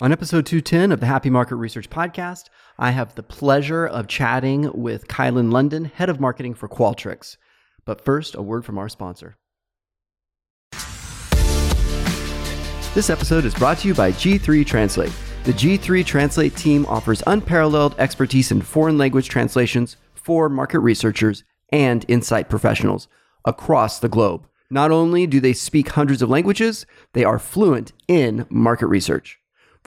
On episode 210 of the Happy Market Research Podcast, I have the pleasure of chatting with Kylan Lundeen, Head of Marketing for Qualtrics. But first, a word from our sponsor. This episode is brought to you by G3 Translate. The G3 Translate team offers unparalleled expertise in foreign language translations for market researchers and insight professionals across the globe. Not only do they speak hundreds of languages, they are fluent in market research.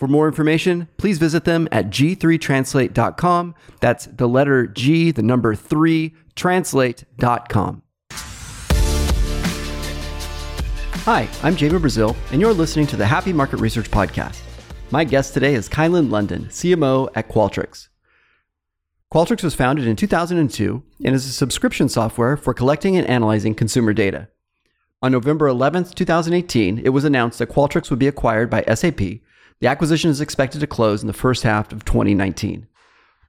For more information, please visit them at g3translate.com. That's the letter G, the number 3, translate.com. Hi, I'm Jamie Brazil, and you're listening to the Happy Market Research Podcast. My guest today is Kylan Lundeen, CMO at Qualtrics. Qualtrics was founded in 2002 and is a subscription software for collecting and analyzing consumer data. On November 11th, 2018, it was announced that Qualtrics would be acquired by SAP the acquisition is expected to close in the first half of 2019.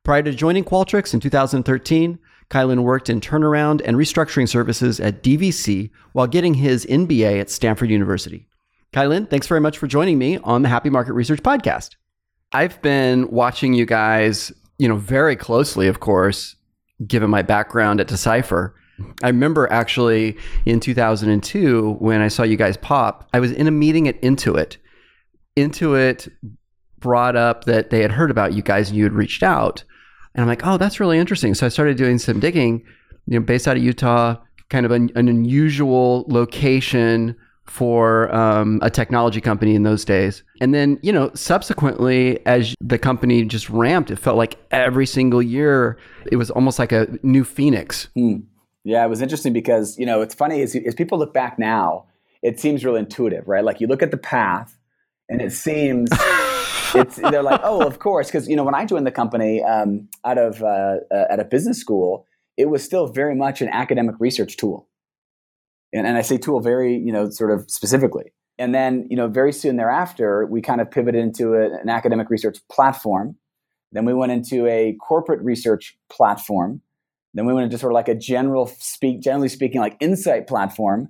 Prior to joining Qualtrics in 2013, Kylan worked in turnaround and restructuring services at DVC while getting his MBA at Stanford University. Kylan, thanks very much for joining me on the Happy Market Research Podcast. I've been watching you guys, you know, very closely, of course, given my background at Decipher. I remember actually in 2002 when I saw you guys pop, I was in a meeting at Intuit Intuit brought up that they had heard about you guys and you had reached out. And I'm like, oh, that's really interesting. So I started doing some digging, you know, based out of Utah, kind of an, an unusual location for um, a technology company in those days. And then, you know, subsequently, as the company just ramped, it felt like every single year it was almost like a new phoenix. Hmm. Yeah, it was interesting because, you know, it's funny as, as people look back now, it seems real intuitive, right? Like you look at the path and it seems it's they're like, oh, of course, because you know when I joined the company um, out of uh, uh, at a business school, it was still very much an academic research tool, and, and I say tool very you know sort of specifically. And then you know very soon thereafter, we kind of pivoted into a, an academic research platform. Then we went into a corporate research platform. Then we went into sort of like a general speak, generally speaking, like insight platform,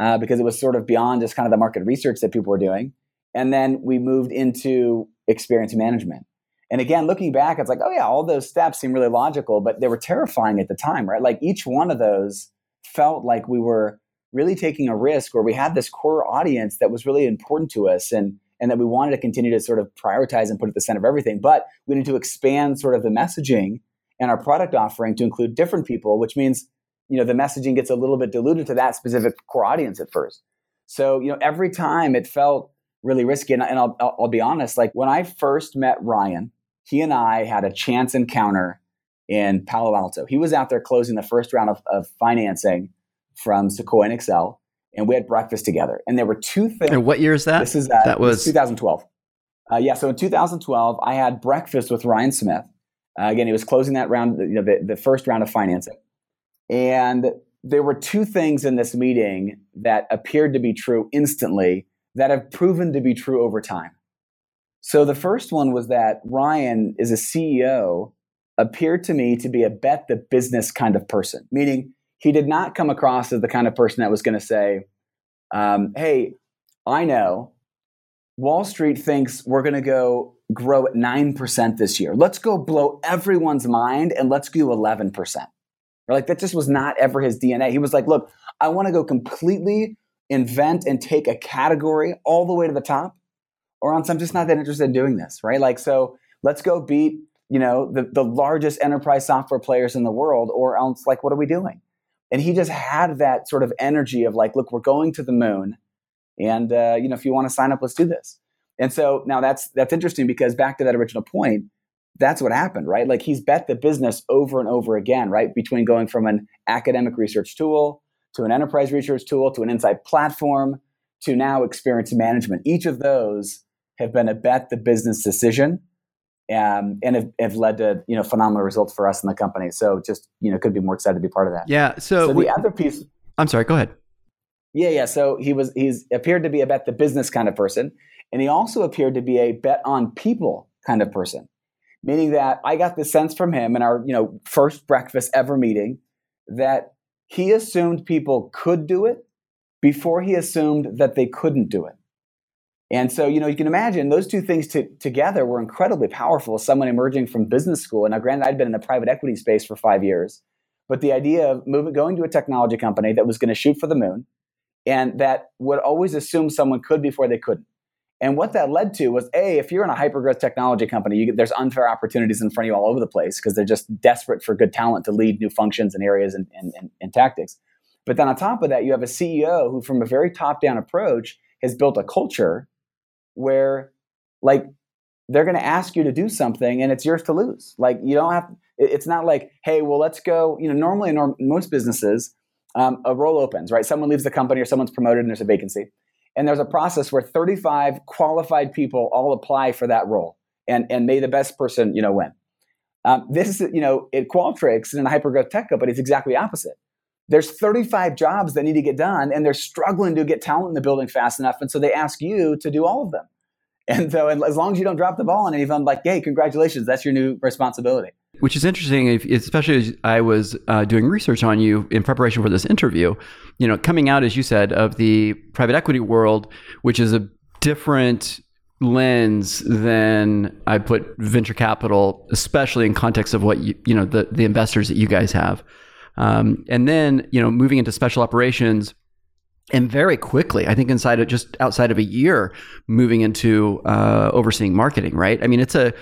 uh, because it was sort of beyond just kind of the market research that people were doing. And then we moved into experience management. And again, looking back, it's like, oh yeah, all those steps seem really logical, but they were terrifying at the time, right? Like each one of those felt like we were really taking a risk or we had this core audience that was really important to us and and that we wanted to continue to sort of prioritize and put at the center of everything. But we need to expand sort of the messaging and our product offering to include different people, which means, you know, the messaging gets a little bit diluted to that specific core audience at first. So, you know, every time it felt really risky. And, and I'll, I'll be honest, like when I first met Ryan, he and I had a chance encounter in Palo Alto. He was out there closing the first round of, of financing from Sequoia and Accel, and we had breakfast together. And there were two things. And what year is that? This is uh, that was 2012. Uh, yeah, so in 2012, I had breakfast with Ryan Smith. Uh, again, he was closing that round, you know, the, the first round of financing, and there were two things in this meeting that appeared to be true instantly that have proven to be true over time. So the first one was that Ryan is a CEO appeared to me to be a bet the business kind of person, meaning he did not come across as the kind of person that was going to say, um, "Hey, I know Wall Street thinks we're going to go grow at nine percent this year. Let's go blow everyone's mind and let's do eleven percent." Like that just was not ever his DNA. He was like, "Look, I want to go completely invent and take a category all the way to the top, or else I'm just not that interested in doing this, right? Like, so let's go beat, you know, the, the largest enterprise software players in the world, or else, like, what are we doing? And he just had that sort of energy of like, look, we're going to the moon, and uh, you know, if you want to sign up, let's do this. And so now that's that's interesting because back to that original point, that's what happened, right? Like he's bet the business over and over again, right? Between going from an academic research tool to an enterprise research tool to an insight platform to now experience management. Each of those have been a bet the business decision um, and have, have, led to you know phenomenal results for us in the company. So just you know could be more excited to be part of that. Yeah. So, so we, the other piece. I'm sorry. Go ahead. Yeah, yeah. So he was he's appeared to be a bet the business kind of person, and he also appeared to be a bet on people kind of person. Meaning that I got the sense from him in our you know first breakfast ever meeting that he assumed people could do it before he assumed that they couldn't do it. And so, you know, you can imagine those two things to, together were incredibly powerful. Someone emerging from business school, and now granted, I'd been in the private equity space for five years, but the idea of moving, going to a technology company that was going to shoot for the moon, and that would always assume someone could before they couldn't. And what that led to was, a, if you're in a hypergrowth technology company, you, there's unfair opportunities in front of you all over the place because they're just desperate for good talent to lead new functions and areas and, and, and, and tactics. But then on top of that, you have a CEO who, from a very top-down approach, has built a culture where like they're going to ask you to do something and it's yours to lose. Like you don't have. It's not like, hey, well, let's go. You know, normally in most businesses, um, a role opens, right? Someone leaves the company or someone's promoted and there's a vacancy, and there's a process where 35 qualified people all apply for that role, and and may the best person you know win. Um, this is you know at Qualtrics and in a hypergrowth tech company, it's exactly opposite. There's 35 jobs that need to get done and they're struggling to get talent in the building fast enough and so they ask you to do all of them. And so as long as you don't drop the ball on any of them like hey congratulations that's your new responsibility which is interesting especially as i was uh, doing research on you in preparation for this interview you know coming out as you said of the private equity world which is a different lens than I put venture capital, especially in context of what you, you know the the investors that you guys have. Um, and then, you know, moving into special operations and very quickly, I think inside of just outside of a year, moving into uh, overseeing marketing, right? I mean, it's a,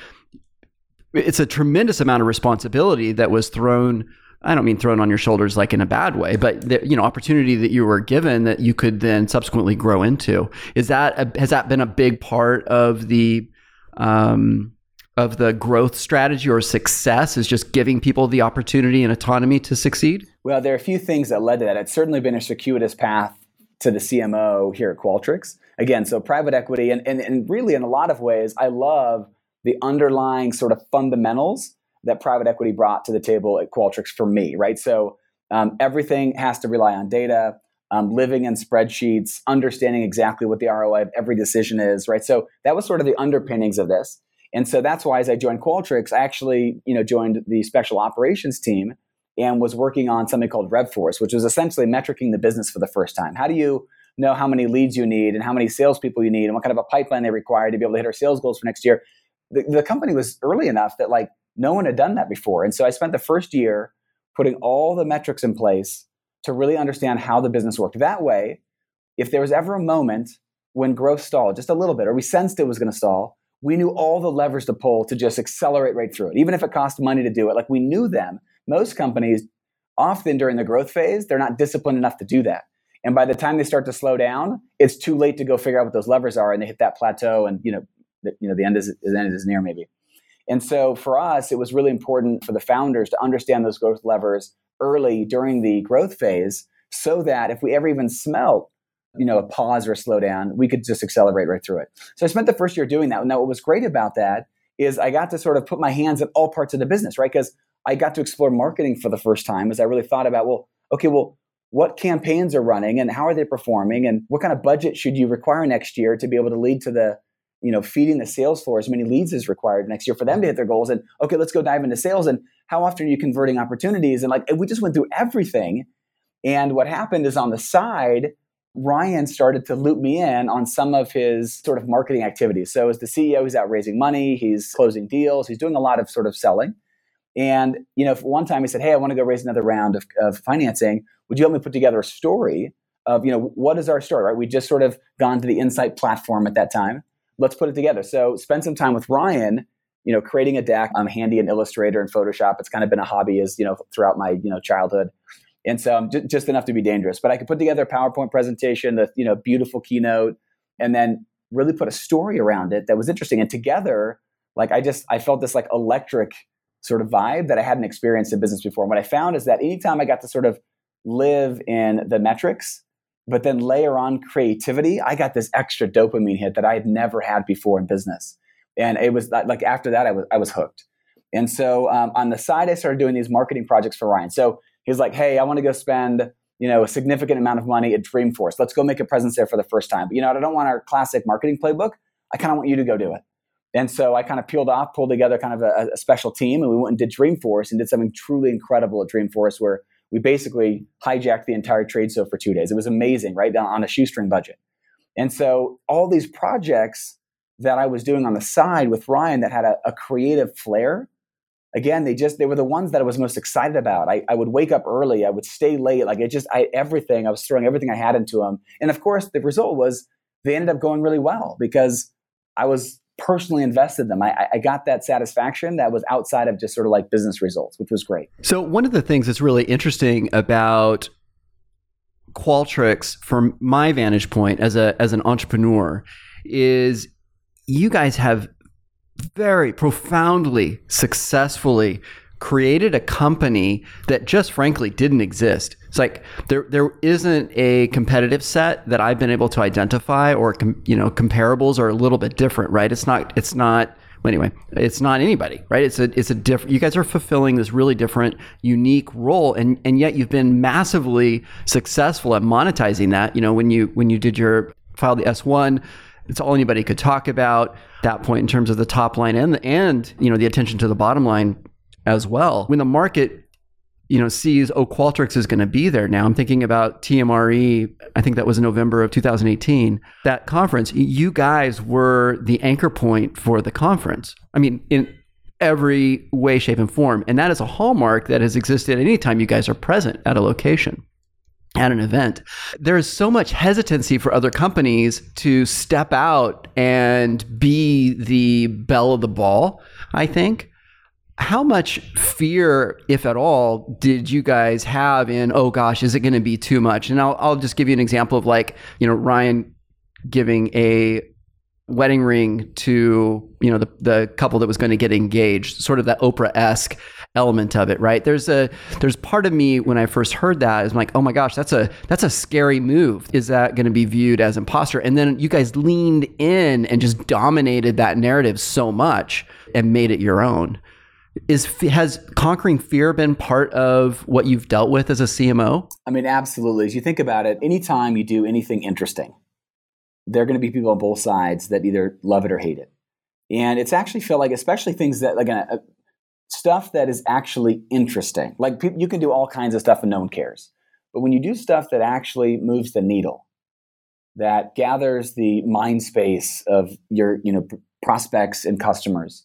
it's a tremendous amount of responsibility that was thrown I don't mean thrown on your shoulders like in a bad way, but the, you know, opportunity that you were given that you could then subsequently grow into. Is that a, has that been a big part of the um, of the growth strategy or success is just giving people the opportunity and autonomy to succeed? Well, there are a few things that led to that. It's certainly been a circuitous path to the CMO here at Qualtrics. Again, so private equity, and, and, and really in a lot of ways, I love the underlying sort of fundamentals that private equity brought to the table at Qualtrics for me, right? So um, everything has to rely on data, um, living in spreadsheets, understanding exactly what the ROI of every decision is, right? So that was sort of the underpinnings of this. And so that's why as I joined Qualtrics, I actually, you know, joined the special operations team and was working on something called RevForce, which was essentially metricing the business for the first time. How do you know how many leads you need and how many salespeople you need and what kind of a pipeline they require to be able to hit our sales goals for next year? The, the company was early enough that like no one had done that before. And so I spent the first year putting all the metrics in place to really understand how the business worked. That way, if there was ever a moment when growth stalled just a little bit or we sensed it was going to stall, we knew all the levers to pull to just accelerate right through it, even if it cost money to do it. Like we knew them. Most companies, often during the growth phase, they're not disciplined enough to do that. And by the time they start to slow down, it's too late to go figure out what those levers are, and they hit that plateau, and you know, the, you know, the end is the end is near maybe. And so for us, it was really important for the founders to understand those growth levers early during the growth phase, so that if we ever even smelt you know, a pause or a slowdown, we could just accelerate right through it. So I spent the first year doing that. Now, what was great about that is I got to sort of put my hands in all parts of the business, right? Because I got to explore marketing for the first time as I really thought about, well, okay, well, what campaigns are running and how are they performing and what kind of budget should you require next year to be able to lead to the, you know, feeding the sales floor as many leads as required next year for them to hit their goals. And okay, let's go dive into sales and how often are you converting opportunities? And like, we just went through everything. And what happened is on the side, Ryan started to loop me in on some of his sort of marketing activities. So, as the CEO, he's out raising money, he's closing deals, he's doing a lot of sort of selling. And, you know, one time he said, Hey, I want to go raise another round of, of financing. Would you help me put together a story of, you know, what is our story, right? We just sort of gone to the Insight platform at that time. Let's put it together. So, spend some time with Ryan, you know, creating a deck. I'm handy in Illustrator and Photoshop. It's kind of been a hobby as, you know, throughout my, you know, childhood and so j- just enough to be dangerous. But I could put together a PowerPoint presentation, the you know beautiful keynote, and then really put a story around it that was interesting. And together, like I just I felt this like electric sort of vibe that I hadn't experienced in business before. And what I found is that anytime I got to sort of live in the metrics, but then layer on creativity, I got this extra dopamine hit that I had never had before in business. And it was like after that, I was I was hooked. And so um, on the side, I started doing these marketing projects for Ryan. So he's like, hey, I want to go spend you know a significant amount of money at Dreamforce. Let's go make a presence there for the first time. But you know, I don't want our classic marketing playbook. I kind of want you to go do it. And so I kind of peeled off, pulled together kind of a, a, special team, and we went and did Dreamforce and did something truly incredible at Dreamforce where we basically hijacked the entire trade show for two days. It was amazing, right? On a shoestring budget. And so all these projects that I was doing on the side with Ryan that had a, a creative flair, again, they just they were the ones that I was most excited about. I, I would wake up early, I would stay late, like it just I everything, I was throwing everything I had into them. And of course, the result was they ended up going really well because I was personally invested them. I, I, got that satisfaction that was outside of just sort of like business results, which was great. So one of the things that's really interesting about Qualtrics, from my vantage point as a as an entrepreneur, is you guys have very profoundly successfully created a company that just frankly didn't exist. It's like there there isn't a competitive set that I've been able to identify, or com, you know comparables are a little bit different, right? It's not it's not well, anyway, it's not anybody, right? It's a it's a different. You guys are fulfilling this really different, unique role, and and yet you've been massively successful at monetizing that. You know, when you when you did your file the S one, it's all anybody could talk about that point in terms of the top line and and you know the attention to the bottom line as well. When the market you know sees oh Qualtrics is going to be there now. I'm thinking about TMRE. I think that was in November of 2018. That conference, you guys were the anchor point for the conference. I mean, in every way, shape, and form, and that is a hallmark that has existed anytime you guys are present at a location. At an event, there is so much hesitancy for other companies to step out and be the belle of the ball. I think how much fear, if at all, did you guys have in, oh gosh, is it going to be too much? And I'll, I'll just give you an example of like, you know, Ryan giving a wedding ring to, you know, the, the couple that was going to get engaged, sort of that Oprah esque element of it, right? There's a, there's part of me when I first heard that is like, oh my gosh, that's a, that's a scary move. Is that going to be viewed as imposter? And then you guys leaned in and just dominated that narrative so much and made it your own is has conquering fear been part of what you've dealt with as a CMO? I mean, absolutely. As you think about it, anytime you do anything interesting, there are going to be people on both sides that either love it or hate it. And it's actually feel like, especially things that like uh, stuff that is actually interesting. Like you can do all kinds of stuff and no one cares, but when you do stuff that actually moves the needle, that gathers the mind space of your you know prospects and customers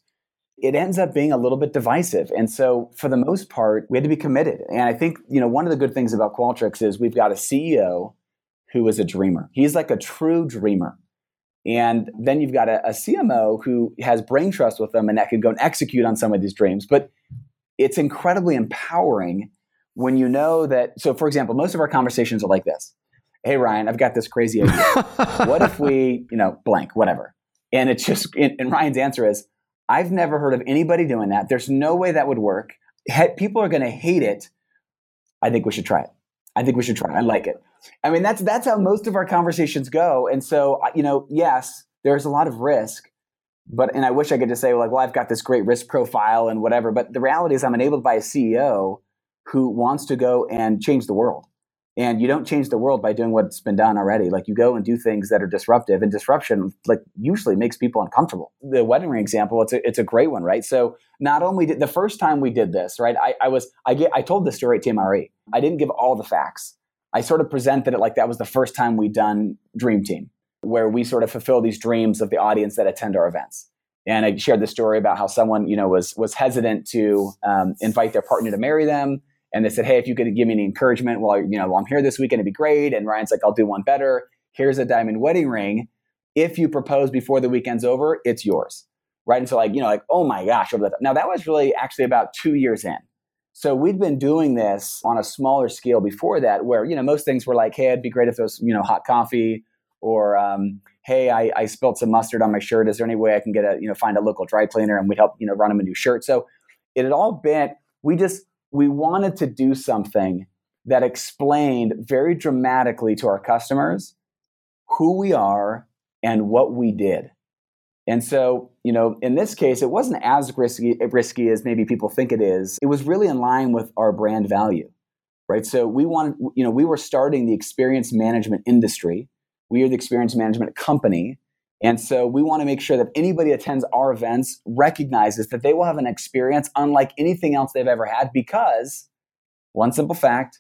it ends up being a little bit divisive. And so, for the most part, we had to be committed. And I think, you know, one of the good things about Qualtrics is we've got a CEO who is a dreamer. He's like a true dreamer. And then you've got a, a CMO who has brain trust with them and that can go and execute on some of these dreams. But it's incredibly empowering when you know that. So, for example, most of our conversations are like this Hey, Ryan, I've got this crazy idea. what if we, you know, blank, whatever? And it's just, and Ryan's answer is, I've never heard of anybody doing that. There's no way that would work. People are going to hate it. I think we should try it. I think we should try it. I like it. I mean, that's that's how most of our conversations go. And so, you know, yes, there's a lot of risk, but and I wish I could just say like, well, I've got this great risk profile and whatever. But the reality is, I'm enabled by a CEO who wants to go and change the world. And you don't change the world by doing what's been done already. Like you go and do things that are disruptive, and disruption like usually makes people uncomfortable. The wedding ring example, it's a it's a great one, right? So not only did the first time we did this, right? I, I was I get I told the story at TMRE. I didn't give all the facts. I sort of presented it like that was the first time we'd done Dream Team, where we sort of fulfill these dreams of the audience that attend our events. And I shared the story about how someone, you know, was was hesitant to um, invite their partner to marry them and they said, "Hey, if you could give me any encouragement while you know I'm here this weekend, it'd be great." And Ryan's like, "I'll do one better. Here's a diamond wedding ring. If you propose before the weekend's over, it's yours." Right? And so, like you know, like oh my gosh, now that was really actually about two years in. So we'd been doing this on a smaller scale before that, where you know most things were like, "Hey, it'd be great if there was you know hot coffee," or um, "Hey, I, I spilled some mustard on my shirt. Is there any way I can get a you know find a local dry cleaner and we'd help you know run them a new shirt?" So it had all been we just we wanted to do something that explained very dramatically to our customers who we are and what we did. And so, you know, in this case, it wasn't as risky, risky as maybe people think it is. It was really in line with our brand value, right? So we wanted, you know, we were starting the experience management industry. We are the experience management company. And so we want to make sure that anybody attends our events recognizes that they will have an experience unlike anything else they've ever had because one simple fact,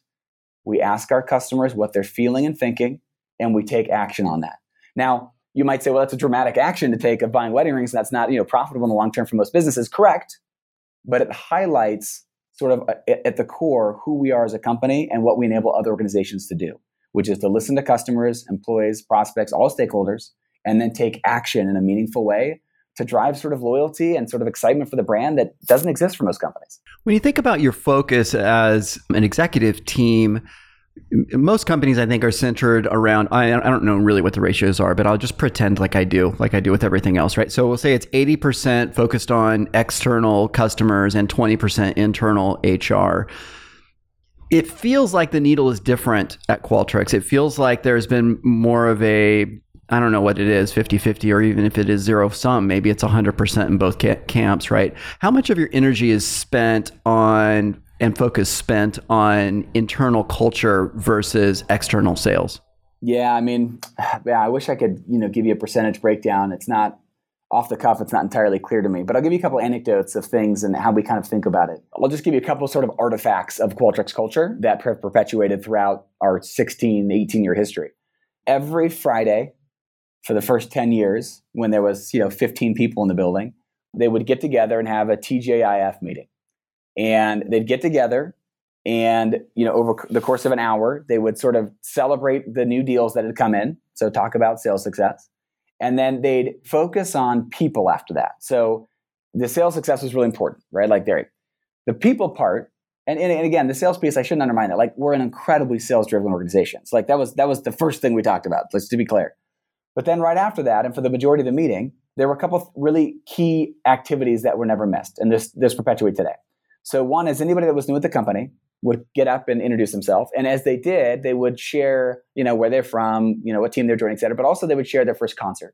we ask our customers what they're feeling and thinking and we take action on that. Now, you might say, well, that's a dramatic action to take of buying wedding rings, and that's not you know profitable in the long term for most businesses. Correct, but it highlights sort of uh, at the core who we are as a company and what we enable other organizations to do, which is to listen to customers, employees, prospects, all stakeholders, and then take action in a meaningful way to drive sort of loyalty and sort of excitement for the brand that doesn't exist for most companies. When you think about your focus as an executive team, most companies I think are centered around I, I don't know really what the ratios are, but I'll just pretend like I do, like I do with everything else, right? So we'll say it's 80% focused on external customers and 20% internal HR. It feels like the needle is different at Qualtrics. It feels like there's been more of a I don't know what it is, 50 50, or even if it is zero sum, maybe it's 100% in both camps, right? How much of your energy is spent on and focus spent on internal culture versus external sales? Yeah, I mean, yeah, I wish I could, you know, give you a percentage breakdown. It's not off the cuff, it's not entirely clear to me, but I'll give you a couple anecdotes of things and how we kind of think about it. I'll just give you a couple sort of artifacts of Qualtrics culture that have perpetuated throughout our 16, 18 year history. Every Friday, for the first 10 years when there was you know 15 people in the building they would get together and have a tgif meeting. And they'd get together and you know over the course of an hour they would sort of celebrate the new deals that had come in. So talk about sales success. And then they'd focus on people after that. So the sales success was really important right? Like there the people part and, and, and, again the sales piece i shouldn't undermine that like we're an incredibly sales driven organization. So like that was that was the first thing we talked about let's to be clear but then right after that, and for the majority of the meeting, there were a couple of really key activities that were never missed, and this this perpetuate today. So one is anybody that was new at the company would get up and introduce themselves, and as they did, they would share, you know, where they're from, you know, what team they're joining, et cetera. But also they would share their first concert.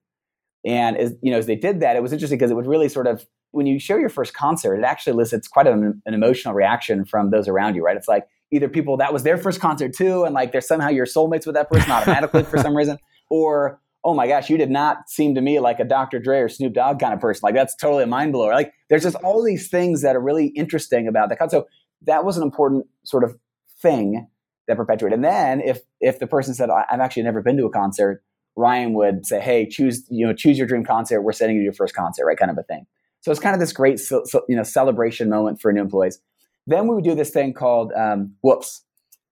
And as you know, as they did that, it was interesting because it would really sort of when you share your first concert, it actually elicits quite an, an emotional reaction from those around you, right? It's like either people that was their first concert too, and like they're somehow your soulmates with that person automatically for some reason, or oh my gosh, you did not seem to me like a Dr. Dre or Snoop Dogg kind of person. Like that's totally a mind blower. Like there's just all these things that are really interesting about that. So that was an important sort of thing that perpetuated. And then if if the person said, I've actually never been to a concert, Ryan would say, hey, choose you know choose your dream concert. We're sending you your first concert, right? Kind of a thing. So it's kind of this great you know celebration moment for new employees. Then we would do this thing called um, Whoops,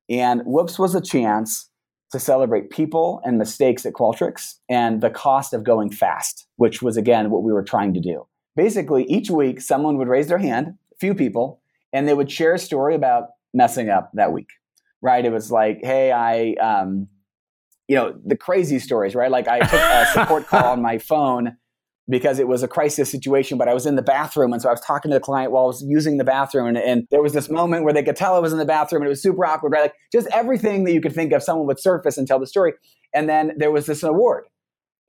and Whoops was a chance to celebrate people and mistakes at Qualtrics and the cost of going fast, which was again what we were trying to do. Basically, each week someone would raise their hand, a few people, and they would share a story about messing up that week. Right? It was like, hey, I, um, you know, the crazy stories, right? Like I took a support call on my phone because it was a crisis situation, but I was in the bathroom. And so I was talking to the client while I was using the bathroom. And, and, there was this moment where they could tell I was in the bathroom and it was super awkward, right? Like just everything that you could think of, someone would surface and tell the story. And then there was this award.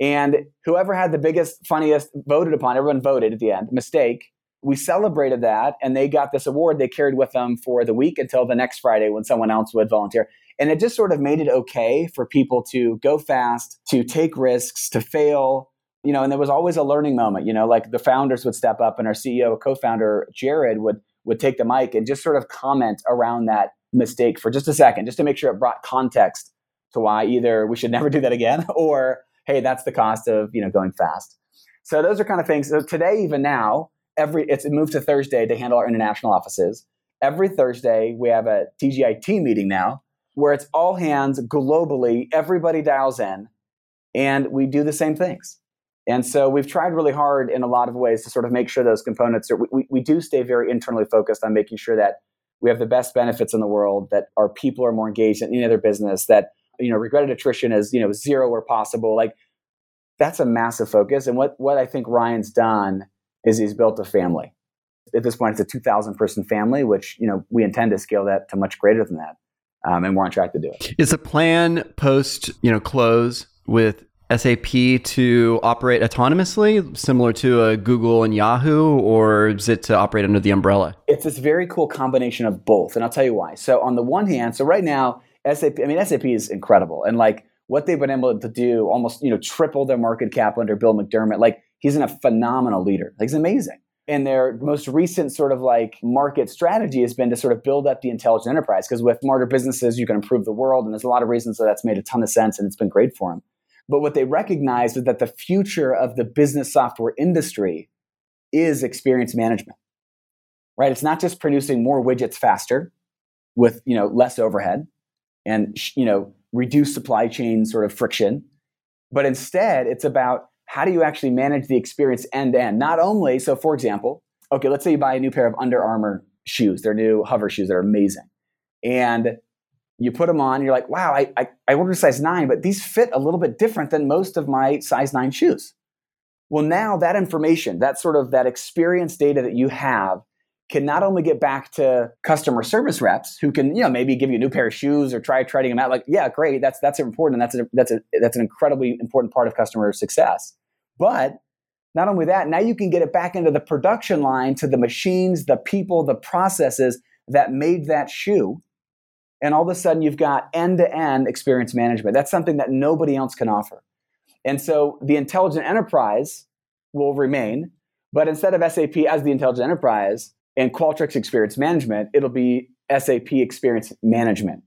And whoever had the biggest, funniest voted upon, everyone voted at the end, mistake. We celebrated that and they got this award they carried with them for the week until the next Friday when someone else would volunteer. And it just sort of made it okay for people to go fast, to take risks, to fail, you know, and there was always a learning moment, you know, like the founders would step up and our CEO, co-founder Jared would would take the mic and just sort of comment around that mistake for just a second, just to make sure it brought context to why either we should never do that again or hey, that's the cost of, you know, going fast. So those are kind of things. So today, even now, every it's moved to Thursday to handle our international offices. Every Thursday, we have a TGIT meeting now where it's all hands globally, everybody dials in, and we do the same things. And so we've tried really hard in a lot of ways to sort of make sure those components are, we, we do stay very internally focused on making sure that we have the best benefits in the world, that our people are more engaged in any other business, that, you know, regretted attrition is, you know, zero where possible. Like that's a massive focus. And what, what I think Ryan's done is he's built a family. At this point, it's a 2,000 person family, which, you know, we intend to scale that to much greater than that. Um, and we're on track to do it. Is the plan post, you know, close with SAP to operate autonomously, similar to a Google and Yahoo, or is it to operate under the umbrella? It's this very cool combination of both, and I'll tell you why. So on the one hand, so right now, SAP, I mean, SAP is incredible, and like what they've been able to do, almost you know, triple their market cap under Bill McDermott. Like he's a phenomenal leader. Like he's amazing. And their most recent sort of like market strategy has been to sort of build up the intelligent enterprise because with smarter businesses, you can improve the world. And there's a lot of reasons that that's made a ton of sense and it's been great for them. But what they recognized is that the future of the business software industry is experience management. Right? It's not just producing more widgets faster with, you know, less overhead and, you know, reduce supply chain sort of friction, but instead it's about how do you actually manage the experience end to end? Not only, so for example, okay, let's say you buy a new pair of Under Armour shoes, they're new hover shoes that are amazing. And you put them on, you're like, wow, I, I, I ordered a size nine, but these fit a little bit different than most of my size nine shoes. Well, now that information, that sort of that experience data that you have can not only get back to customer service reps who can, you know, maybe give you a new pair of shoes or try trading them out. Like, yeah, great, that's that's important, and that's a, that's a that's an incredibly important part of customer success. But not only that, now you can get it back into the production line to the machines, the people, the processes that made that shoe and all of a sudden, you've got end to end experience management. That's something that nobody else can offer. And so the intelligent enterprise will remain, but instead of SAP as the intelligent enterprise and Qualtrics experience management, it'll be SAP experience management.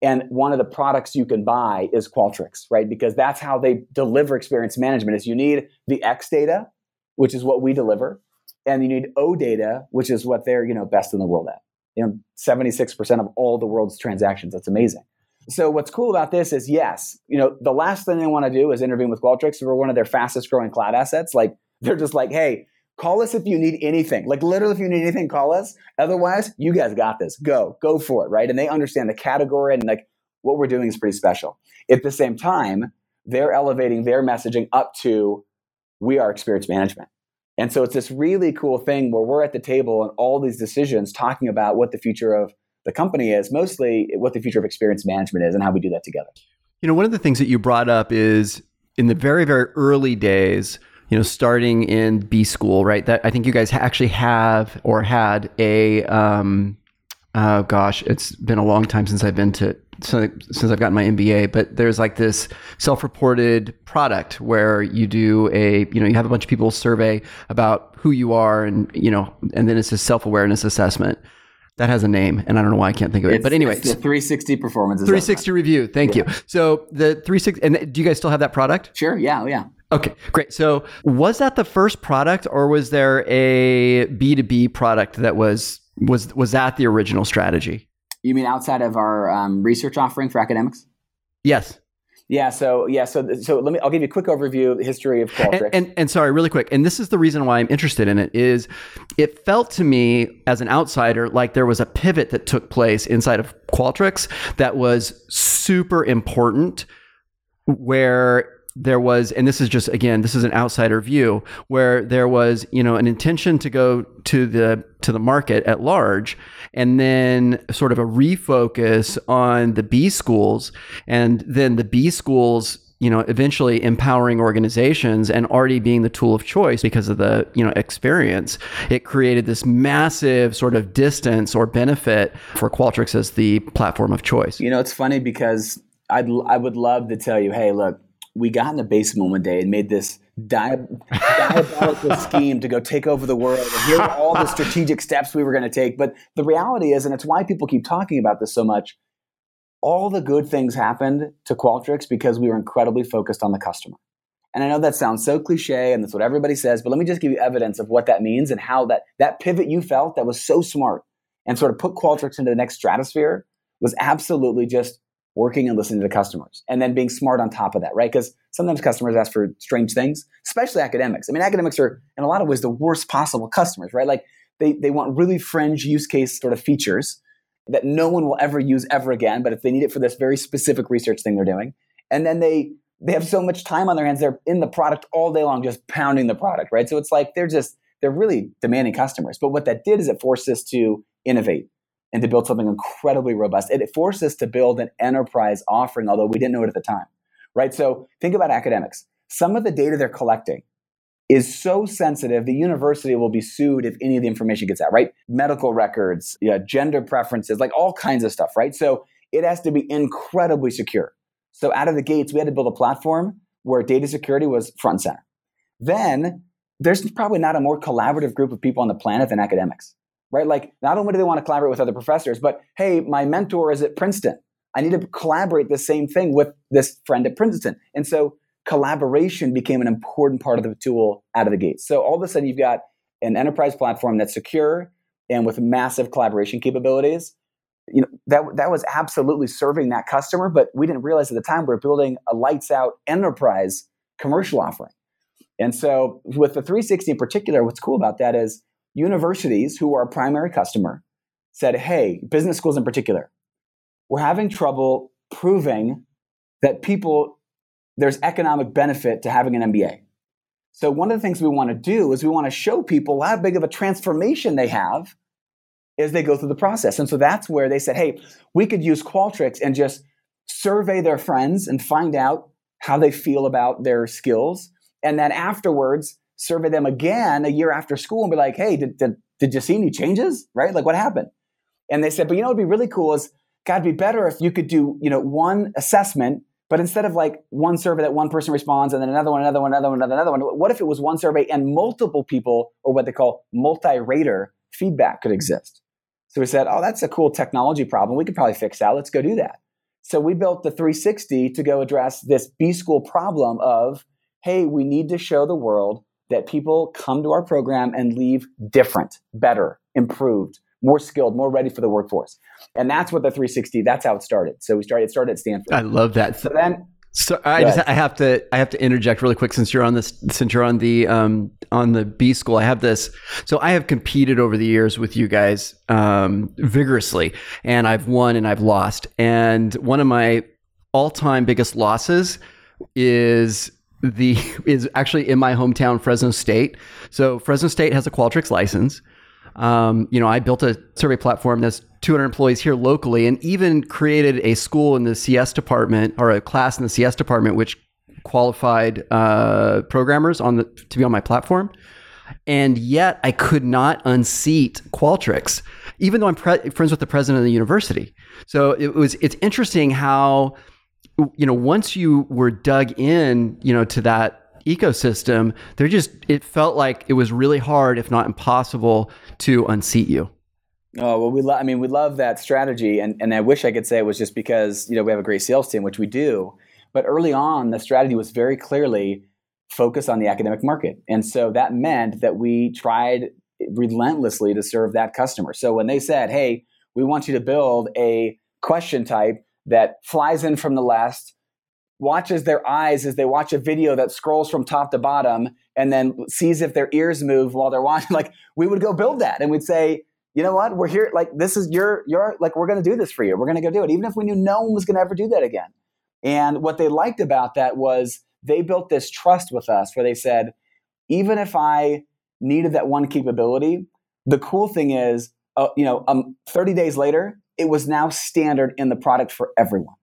And one of the products you can buy is Qualtrics, right? Because that's how they deliver experience management is you need the X data, which is what we deliver, and you need O data, which is what they're, you know, best in the world at you know 76% of all the world's transactions. That's amazing. So what's cool about this is yes you know the last thing they want to do is intervene with qualtrics we're one of their fastest growing cloud assets. Like they're just like hey call us if you need anything. Like literally if you need anything call us. Otherwise you guys got this. Go. Go for it right? And they understand the category and like what we're doing is pretty special. At the same time they're elevating their messaging up to we are experience management and so it's this really cool thing where we're at the table and all these decisions talking about what the future of the company is, mostly what the future of experience management is and how we do that together. You know, one of the things that you brought up is in the very, very early days, you know, starting in B school, right? That I think you guys actually have or had a, um, oh gosh, it's been a long time since I've been to since I've gotten my MBA, but there's like this self-reported product where you do a, you know, you have a bunch of people survey about who you are and, you know, and then it's a self-awareness assessment. That has a name, and I don't know why I can't think of it. It's, but anyway, the 360 performance. 360 review. Thank yeah. you. So the 360, and do you guys still have that product? Sure. Yeah. Yeah. Okay, great. So was that the first product, or was there a B two B product that was was was that the original strategy? You mean outside of our um, research offering for academics? Yes. Yeah. So yeah. So so let me. I'll give you a quick overview of the history of Qualtrics. And, and, and sorry, really quick. And this is the reason why I'm interested in it. Is it felt to me as an outsider like there was a pivot that took place inside of Qualtrics that was super important, where there was and this is just again this is an outsider view where there was you know an intention to go to the to the market at large and then sort of a refocus on the B schools and then the B schools you know eventually empowering organizations and already being the tool of choice because of the you know experience. It created this massive sort of distance or benefit for Qualtrics as the platform of choice. You know it's funny because I'd I would love to tell you hey look we got in the basement one day and made this diabolical scheme to go take over the world. And here are all the strategic steps we were going to take. But the reality is, and it's why people keep talking about this so much, all the good things happened to Qualtrics because we were incredibly focused on the customer. And I know that sounds so cliche and that's what everybody says, but let me just give you evidence of what that means and how that, that pivot you felt that was so smart and sort of put Qualtrics into the next stratosphere was absolutely just working and listening to customers and then being smart on top of that, right? Because sometimes customers ask for strange things, especially academics. I mean, academics are in a lot of ways the worst possible customers, right? Like they, they want really fringe use case sort of features that no one will ever use ever again, but if they need it for this very specific research thing they're doing, and then they they have so much time on their hands, they're in the product all day long, just pounding the product, right? So it's like they're just they're really demanding customers. But what that did is it forced us to innovate and to build something incredibly robust. It forced us to build an enterprise offering, although we didn't know it at the time, right? So think about academics. Some of the data they're collecting is so sensitive, the university will be sued if any of the information gets out, right? Medical records, yeah, gender preferences, like all kinds of stuff, right? So it has to be incredibly secure. So out of the gates, we had to build a platform where data security was front and center. Then there's probably not a more collaborative group of people on the planet than academics right? Like, not only do they want to collaborate with other professors, but hey, my mentor is at Princeton. I need to collaborate the same thing with this friend at Princeton. And so collaboration became an important part of the tool out of the gate. So all of a sudden, you've got an enterprise platform that's secure and with massive collaboration capabilities. You know that that was absolutely serving that customer, but we didn't realize at the time we are building a lights out enterprise commercial offering. And so, with the 360 in particular, what's cool about that is universities who are our primary customer said, Hey, business schools in particular, we're having trouble proving that people, there's economic benefit to having an MBA. So, one of the things we want to do is we want to show people how big of a transformation they have as they go through the process. And so that's where they said, Hey, we could use Qualtrics and just survey their friends and find out how they feel about their skills and then afterwards survey them again a year after school and be like, hey, did, did, did you see any changes? Right? Like what happened? And they said, but you know, it'd be really cool is, God, it'd be better if you could do, you know, one assessment, but instead of like one survey that one person responds and then another one, another one, another one, another another one, what if it was one survey and multiple people or what they call multi-rater feedback could exist? So we said, oh, that's a cool technology problem. We could probably fix that. Let's go do that. So we built the 360 to go address this B school problem of hey, we need to show the world that people come to our program and leave different, better, improved, more skilled, more ready for the workforce. And that's what the 360, that's how it started. So we started, it started at Stanford. I love that. So then, so I just I have to I have to interject really quick since you're on this since you're on the um on the B school I have this so I have competed over the years with you guys um vigorously and I've won and I've lost and one of my all time biggest losses is the is actually in my hometown, Fresno State. So Fresno State has a Qualtrics license. Um, you know, I built a survey platform that's 200 employees here locally, and even created a school in the CS department or a class in the CS department, which qualified uh, programmers on the to be on my platform. And yet, I could not unseat Qualtrics, even though I'm pre- friends with the president of the university. So it was it's interesting how you know, once you were dug in, you know, to that ecosystem, there just it felt like it was really hard, if not impossible, to unseat you. Oh well, we lo- I mean, we love that strategy, and and I wish I could say it was just because you know we have a great sales team, which we do. But early on, the strategy was very clearly focused on the academic market, and so that meant that we tried relentlessly to serve that customer. So when they said, "Hey, we want you to build a question type that flies in from the left, watches their eyes as they watch a video that scrolls from top to bottom, and then sees if their ears move while they're watching. Like we would go build that, and we'd say, you know what, we're here. Like this is your your like we're going to do this for you. We're going to go do it, even if we knew no one was going to ever do that again. And what they liked about that was they built this trust with us, where they said, even if I needed that one capability, the cool thing is, uh, you know, um, 30 days later, it was now standard in the product for everyone.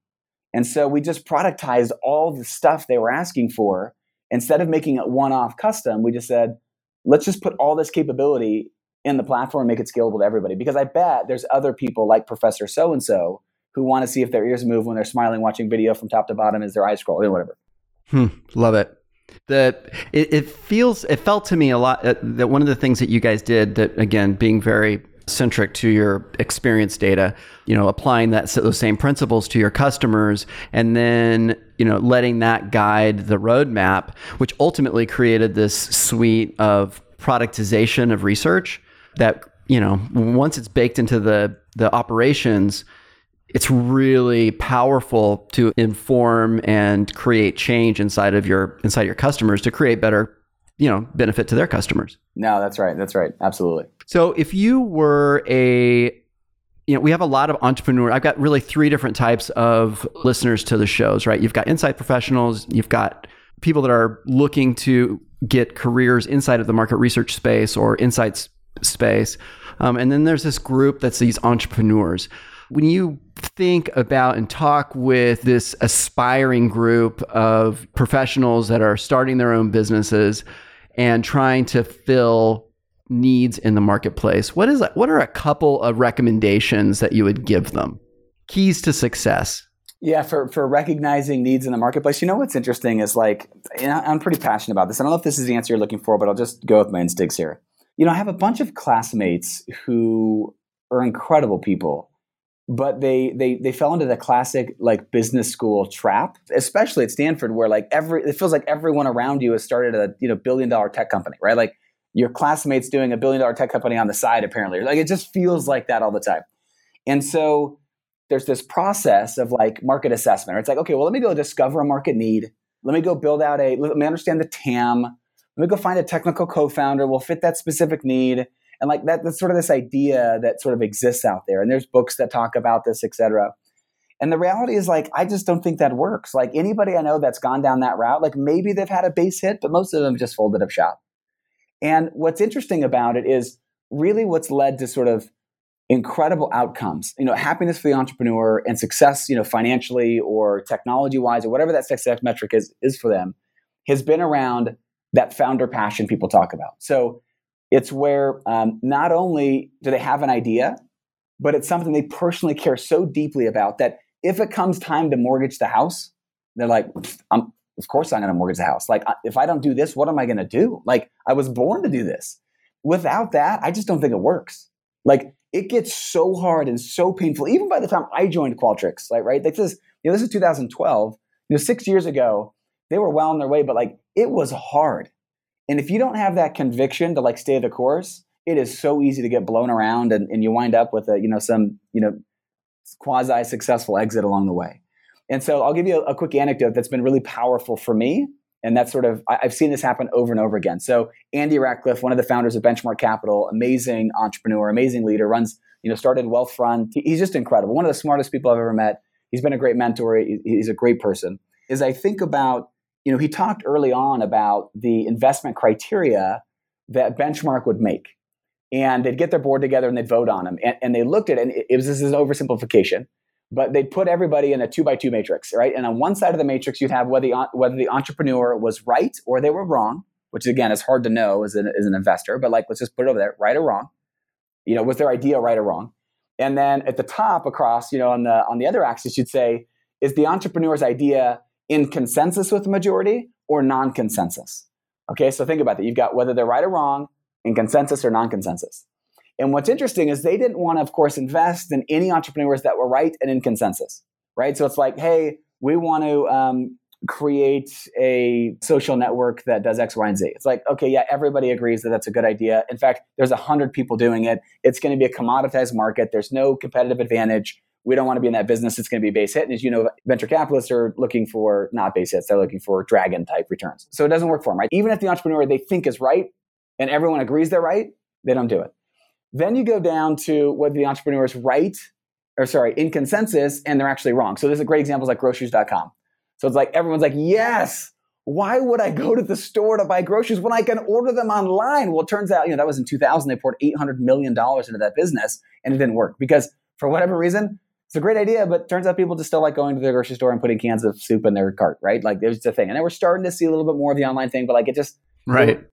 And so we just productized all the stuff they were asking for. Instead of making it one off custom, we just said, let's just put all this capability in the platform and make it scalable to everybody. Because I bet there's other people like Professor So and so who want to see if their ears move when they're smiling, watching video from top to bottom as their eyes scroll, or whatever. Hmm, love it. The it, it, feels it felt to me a lot uh, that one of the things that you guys did that again being very centric to your experience data, you know, applying that those same principles to your customers and then, you know, letting that guide the roadmap, which ultimately created this suite of productization of research that, you know, once it's baked into the the operations, it's really powerful to inform and create change inside of your inside your customers to create better you know benefit to their customers no that's right that's right absolutely so if you were a you know, we have a lot of entrepreneurs. I've got really three different types of listeners to the shows, right? You've got insight professionals, you've got people that are looking to get careers inside of the market research space or insights space. Um, and then there's this group that's these entrepreneurs. When you think about and talk with this aspiring group of professionals that are starting their own businesses and trying to fill needs in the marketplace, what is what are a couple of recommendations that you would give them? Keys to success. Yeah, for, for recognizing needs in the marketplace. You know what's interesting is like, I'm pretty passionate about this. I don't know if this is the answer you're looking for, but I'll just go with my instincts here. You know, I have a bunch of classmates who are incredible people but they they they fell into the classic like business school trap, especially at Stanford, where like every it feels like everyone around you has started a you know billion dollar tech company, right? Like your classmates doing a billion dollar tech company on the side, apparently. Like it just feels like that all the time. And so there's this process of like market assessment. It's like, okay, well, let me go discover a market need. Let me go build out a, let me understand the TAM. Let me go find a technical co-founder. We'll fit that specific need and like that, that's sort of this idea that sort of exists out there and there's books that talk about this etc and the reality is like i just don't think that works. Like anybody i know that's gone down that route like maybe they've had a base hit but most of them just folded up shop. And what's interesting about it is really what's led to sort of incredible outcomes you know happiness for the entrepreneur and success you know financially or technology wise or whatever that success metric is is for them has been around that founder passion people talk about. So it's where um, not only do they have an idea, but it's something they personally care so deeply about that if it comes time to mortgage the house, they're like, of course I'm going to mortgage the house. Like, if I don't do this, what am I going to do? Like, I was born to do this. Without that, I just don't think it works. Like, it gets so hard and so painful. Even by the time I joined Qualtrics, like, right? Like this, you know, this is 2012. You know, six years ago, they were well on their way, but like, it was hard. And if you don't have that conviction to like stay the course, it is so easy to get blown around and, and you wind up with a, you know, some, you know, quasi successful exit along the way. And so I'll give you a, a, quick anecdote that's been really powerful for me. And that's sort of, I, have seen this happen over and over again. So Andy Rachleff, one of the founders of Benchmark Capital, amazing entrepreneur, amazing leader, runs, you know, started Wealthfront. He, he's just incredible. One of the smartest people I've ever met. He's been a great mentor. He, he's a great person. As I think about you know, he talked early on about the investment criteria that Benchmark would make. And they'd get their board together and they'd vote on them. And, and they looked at it, and it was this is oversimplification, but they'd put everybody in a two by two matrix, right? And on one side of the matrix, you'd have whether the, whether the entrepreneur was right or they were wrong, which again is hard to know as an, as an investor, but like, let's just put it over there, right or wrong. You know, was their idea right or wrong? And then at the top across, you know, on the on the other axis, you'd say, is the entrepreneur's idea in consensus with the majority or non consensus. Okay, so think about that. You've got whether they're right or wrong, in consensus or non consensus. And what's interesting is they didn't want to, of course, invest in any entrepreneurs that were right and in consensus, right? So it's like, hey, we want to um, create a social network that does X, Y, and Z. It's like, okay, yeah, everybody agrees that that's a good idea. In fact, there's a hundred people doing it. It's going to be a commoditized market. There's no competitive advantage we don't want to be in that business. It's going to be base hit. And as you know, venture capitalists are looking for not base hits. They're looking for dragon type returns. So it doesn't work for them, right? Even if the entrepreneur they think is right and everyone agrees they're right, they don't do it. Then you go down to whether the entrepreneur is right or sorry, in consensus and they're actually wrong. So there's a great examples like groceries.com. So it's like everyone's like, yes, why would I go to the store to buy groceries when I can order them online? Well, it turns out, you know, that was in 2000. They poured $800 million into that business and it didn't work because for whatever reason, it's a great idea, but turns out people just still like going to the grocery store and putting cans of soup in their cart, right? Like there's the thing. And then we're starting to see a little bit more of the online thing, but like it just right.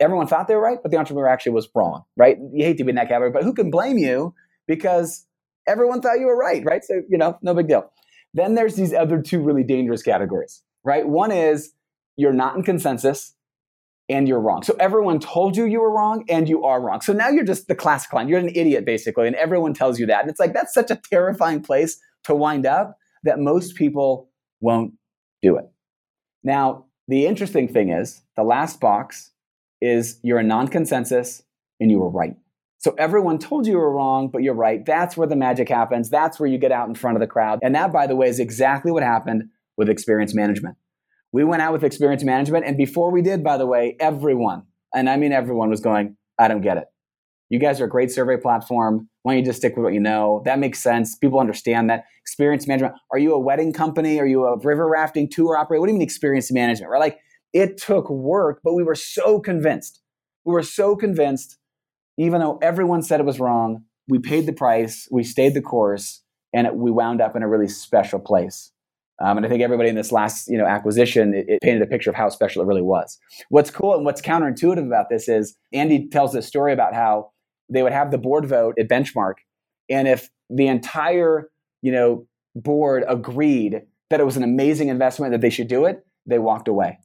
Everyone thought they were right, but the entrepreneur actually was wrong, right? You hate to be in that category, but who can blame you because everyone thought you were right, right? So you know, no big deal. Then there's these other two really dangerous categories, right? One is you're not in consensus and you're wrong. So everyone told you you were wrong and you are wrong. So now you're just the classic line. You're an idiot basically, and everyone tells you that. And it's like that's such a terrifying place to wind up that most people won't do it. Now, the interesting thing is the last box is you're a non-consensus and you were right. So everyone told you you were wrong, but you're right. That's where the magic happens. That's where you get out in front of the crowd. And that, by the way, is exactly what happened with experience management. We went out with experience management. And before we did, by the way, everyone, and I mean everyone, was going, I don't get it. You guys are a great survey platform. Why don't you just stick with what you know? That makes sense. People understand that. Experience management. Are you a wedding company? Are you a river rafting tour operator? What do you mean experience management? Right? Like it took work, but we were so convinced. We were so convinced, even though everyone said it was wrong, we paid the price, we stayed the course, and it, we wound up in a really special place. Um, and I think everybody in this last you know acquisition it, it, painted a picture of how special it really was. What's cool and what's counterintuitive about this is Andy tells this story about how they would have the board vote at Benchmark, and if the entire you know board agreed that it was an amazing investment that they should do it, they walked away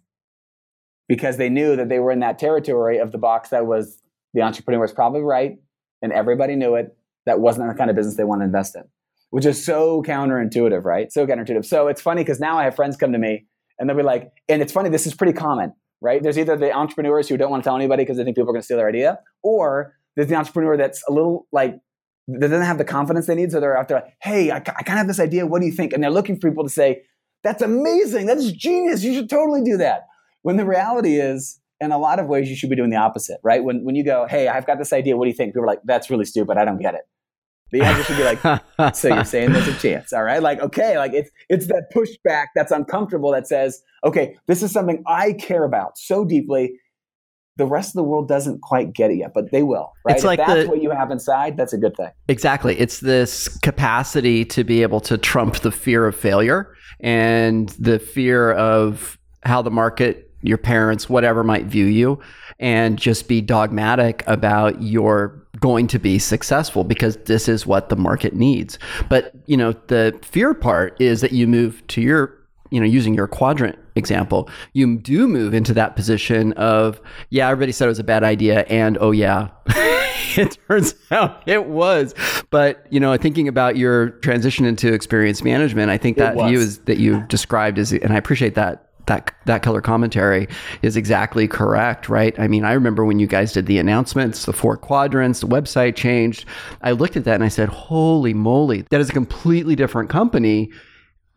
because they knew that they were in that territory of the box that was the entrepreneur was probably right and everybody knew it. That wasn't the kind of business they want to invest in. Which is so counterintuitive, right? So counterintuitive. So it's funny because now I have friends come to me and they'll be like, and it's funny, this is pretty common, right? There's either the entrepreneurs who don't want to tell anybody because they think people are going to steal their idea, or there's the entrepreneur that's a little like, that doesn't have the confidence they need. So they're out there like, hey, I, I kind of have this idea. What do you think? And they're looking for people to say, that's amazing. That's genius. You should totally do that. When the reality is, in a lot of ways, you should be doing the opposite, right? When, when you go, hey, I've got this idea. What do you think? People are like, that's really stupid. I don't get it. The answer should be like, so you're saying there's a chance, all right? Like, okay, like it's it's that pushback that's uncomfortable that says, okay, this is something I care about so deeply. The rest of the world doesn't quite get it yet, but they will. Right? It's like if that's the, what you have inside, that's a good thing. Exactly. It's this capacity to be able to trump the fear of failure and the fear of how the market, your parents, whatever might view you, and just be dogmatic about your going to be successful because this is what the market needs. But, you know, the fear part is that you move to your you know, using your quadrant example, you do move into that position of, yeah, everybody said it was a bad idea, and oh yeah, it turns out it was. But you know, thinking about your transition into experience management, I think that view is that you described is, and I appreciate that that that color commentary is exactly correct, right? I mean, I remember when you guys did the announcements, the four quadrants, the website changed. I looked at that and I said, "Holy moly, that is a completely different company."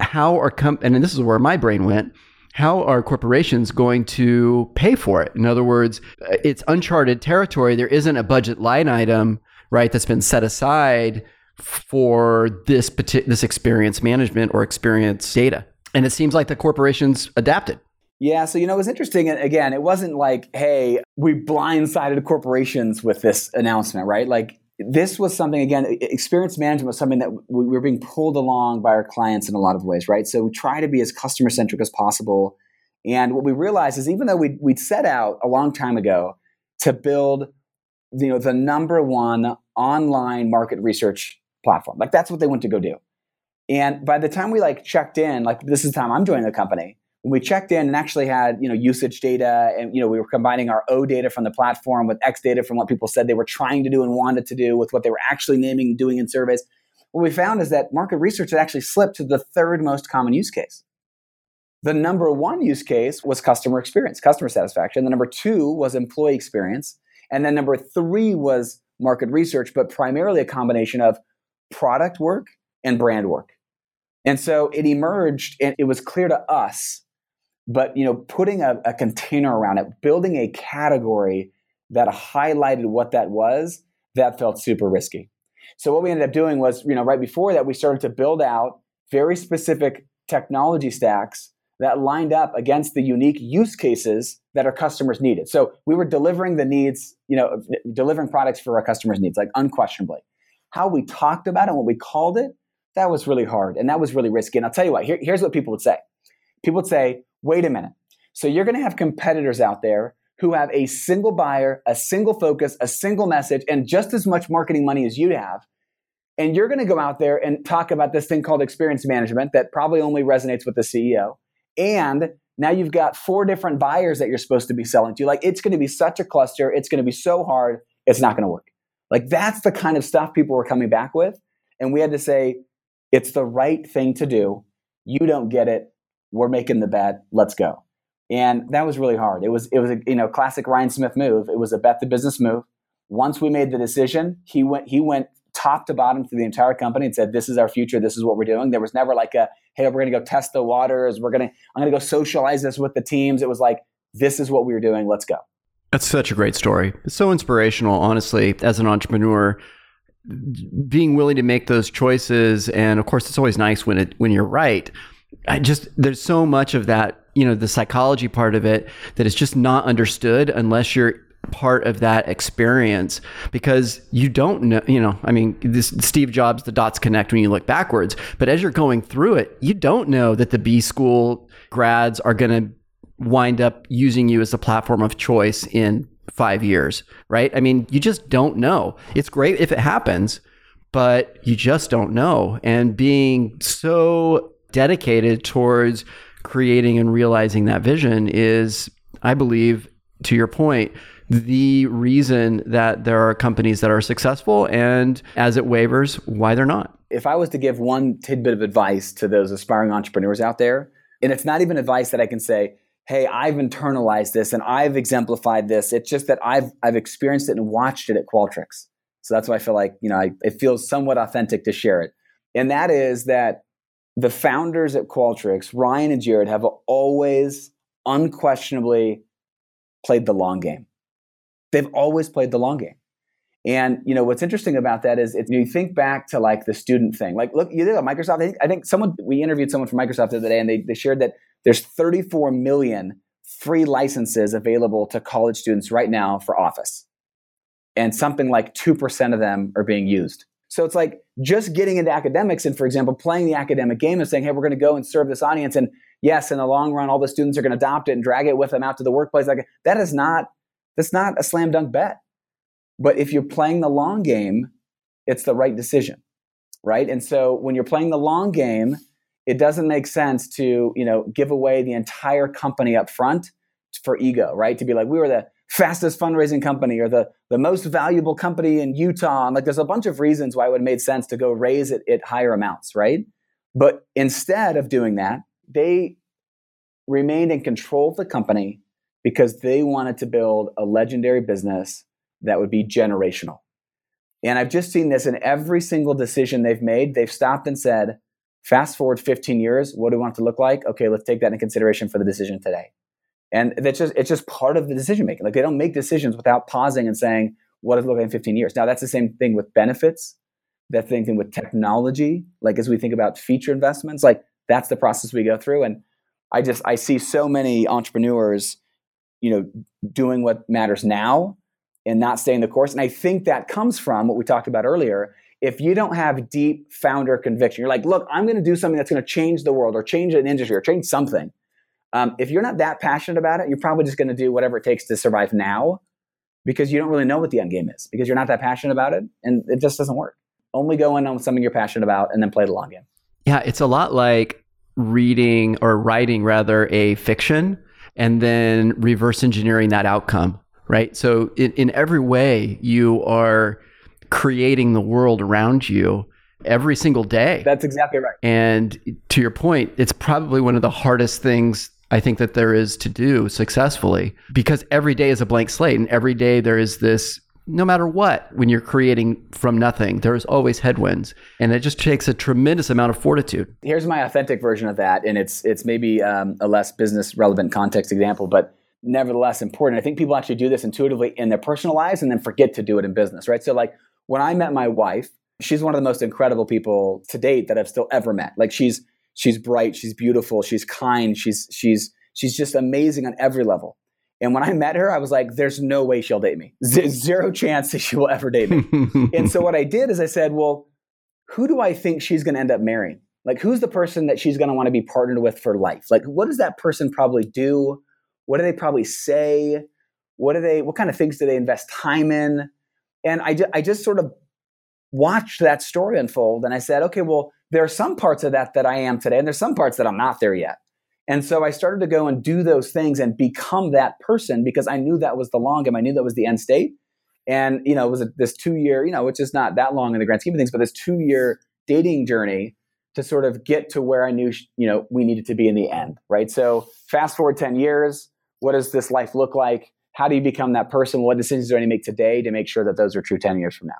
How are com- and this is where my brain went. How are corporations going to pay for it? In other words, it's uncharted territory. There isn't a budget line item, right, that's been set aside for this this experience management or experience data. And it seems like the corporations adapted. Yeah, so you know, it was interesting. And again, it wasn't like, hey, we blindsided corporations with this announcement, right? Like this was something again experience management was something that we were being pulled along by our clients in a lot of ways right so we try to be as customer centric as possible and what we realized is even though we'd, we'd set out a long time ago to build you know the number one online market research platform like that's what they went to go do and by the time we like checked in like this is the time i'm joining the company. When we checked in and actually had you know usage data and you know we were combining our o data from the platform with x data from what people said they were trying to do and wanted to do with what they were actually naming doing in surveys what we found is that market research had actually slipped to the third most common use case. The number one use case was customer experience customer satisfaction. The number two was employee experience. And then number three was market research but primarily a combination of product work and brand work. And so it emerged and it was clear to us but you know putting a, a, container around it building a category that highlighted what that was that felt super risky. So what we ended up doing was you know right before that we started to build out very specific technology stacks that lined up against the unique use cases that our customers needed. So we were delivering the needs you know delivering products for our customers needs like unquestionably. How we talked about it what we called it that was really hard and that was really risky and i'll tell you what here, here's what people would say people would say wait a minute. So you're going to have competitors out there who have a single buyer, a single focus, a single message, and just as much marketing money as you have. And you're going to go out there and talk about this thing called experience management that probably only resonates with the CEO. And now you've got four different buyers that you're supposed to be selling to. Like it's going to be such a cluster. It's going to be so hard. It's not going to work. Like that's the kind of stuff people were coming back with. And we had to say, it's the right thing to do. You don't get it we're making the bet. Let's go. And that was really hard. It was it was a you know classic Ryan Smith move. It was a bet the business move. Once we made the decision, he went he went top to bottom through the entire company and said, "This is our future. This is what we're doing." There was never like a, "Hey, we're going to go test the waters. We're going to I'm going to go socialize this with the teams." It was like, "This is what we were doing. Let's go." That's such a great story. It's so inspirational, honestly, as an entrepreneur being willing to make those choices and of course it's always nice when it when you're right. I just there's so much of that, you know, the psychology part of it that is just not understood unless you're part of that experience because you don't know, you know, I mean, this Steve Jobs, the dots connect when you look backwards, but as you're going through it, you don't know that the B school grads are going to wind up using you as a platform of choice in 5 years, right? I mean, you just don't know. It's great if it happens, but you just don't know. And being so dedicated towards creating and realizing that vision is, I believe, to your point, the reason that there are companies that are successful and as it wavers, why they're not. If I was to give one tidbit of advice to those aspiring entrepreneurs out there, and it's not even advice that I can say, hey, I've internalized this and I've exemplified this. It's just that I've I've experienced it and watched it at Qualtrics. So that's why I feel like, you know, I, it feels somewhat authentic to share it. And that is that the founders at Qualtrics, Ryan and Jared, have always unquestionably played the long game. They've always played the long game. And you know what's interesting about that is if you think back to like the student thing. Like, look, you did know, Microsoft. I think, I think someone we interviewed someone from Microsoft the other day, and they, they shared that there's 34 million free licenses available to college students right now for Office, and something like two percent of them are being used. So it's like just getting into academics and, for example, playing the academic game and saying, "Hey, we're going to go and serve this audience." And yes, in the long run, all the students are going to adopt it and drag it with them out to the workplace. Like that is not that's not a slam dunk bet. But if you're playing the long game, it's the right decision, right? And so when you're playing the long game, it doesn't make sense to you know give away the entire company up front for ego, right? To be like we were the fastest fundraising company or the the most valuable company in Utah. And like there's a bunch of reasons why it would have made sense to go raise it at higher amounts, right? But instead of doing that, they remained in control of the company because they wanted to build a legendary business that would be generational. And I've just seen this in every single decision they've made. They've stopped and said, fast forward 15 years, what do we want to look like? Okay, let's take that into consideration for the decision today. And that's just it's just part of the decision making. Like they don't make decisions without pausing and saying, what does it look like in 15 years? Now that's the same thing with benefits, that same thing with technology. Like as we think about feature investments, like that's the process we go through. And I just I see so many entrepreneurs, you know, doing what matters now and not staying the course. And I think that comes from what we talked about earlier. If you don't have deep founder conviction, you're like, look, I'm going to do something that's going to change the world or change an industry or change something. Um, if you're not that passionate about it, you're probably just going to do whatever it takes to survive now because you don't really know what the end game is because you're not that passionate about it and it just doesn't work. Only go in on something you're passionate about and then play the long game. Yeah, it's a lot like reading or writing rather a fiction and then reverse engineering that outcome right? So in, in every way, you are creating the world around you every single day. That's exactly right. And to your point, it's probably one of the hardest things I think that there is to do successfully because every day is a blank slate and every day there is this no matter what when you're creating from nothing there's always headwinds and it just takes a tremendous amount of fortitude here's my authentic version of that and it's it's maybe um, a less business relevant context example but nevertheless important. I think people actually do this intuitively in their personal lives and then forget to do it in business, right? So, like when I met my wife, she's one of the most incredible people to date that I've still ever met. Like she's she's bright, she's beautiful, she's kind, she's she's she's just amazing on every level. And when I met her, I was like, "There's no way she'll date me. Z- zero chance that she will ever date me." and so what I did is I said, "Well, who do I think she's going to end up marrying? Like, who's the person that she's going to want to be partnered with for life? Like, what does that person probably do? What do they probably say? What do they? What kind of things do they invest time in? And I, ju- I just sort of watched that story unfold, and I said, okay, well, there are some parts of that that I am today, and there's some parts that I'm not there yet. And so I started to go and do those things and become that person because I knew that was the long game. I knew that was the end state. And, you know, it was a, this two year, you know, which is not that long in the grand scheme of things, but this two year dating journey to sort of get to where I knew, you know, we needed to be in the end, right? So fast forward 10 years, what does this life look like? How do you become that person? What decisions do I need to make today to make sure that those are true 10 years from now?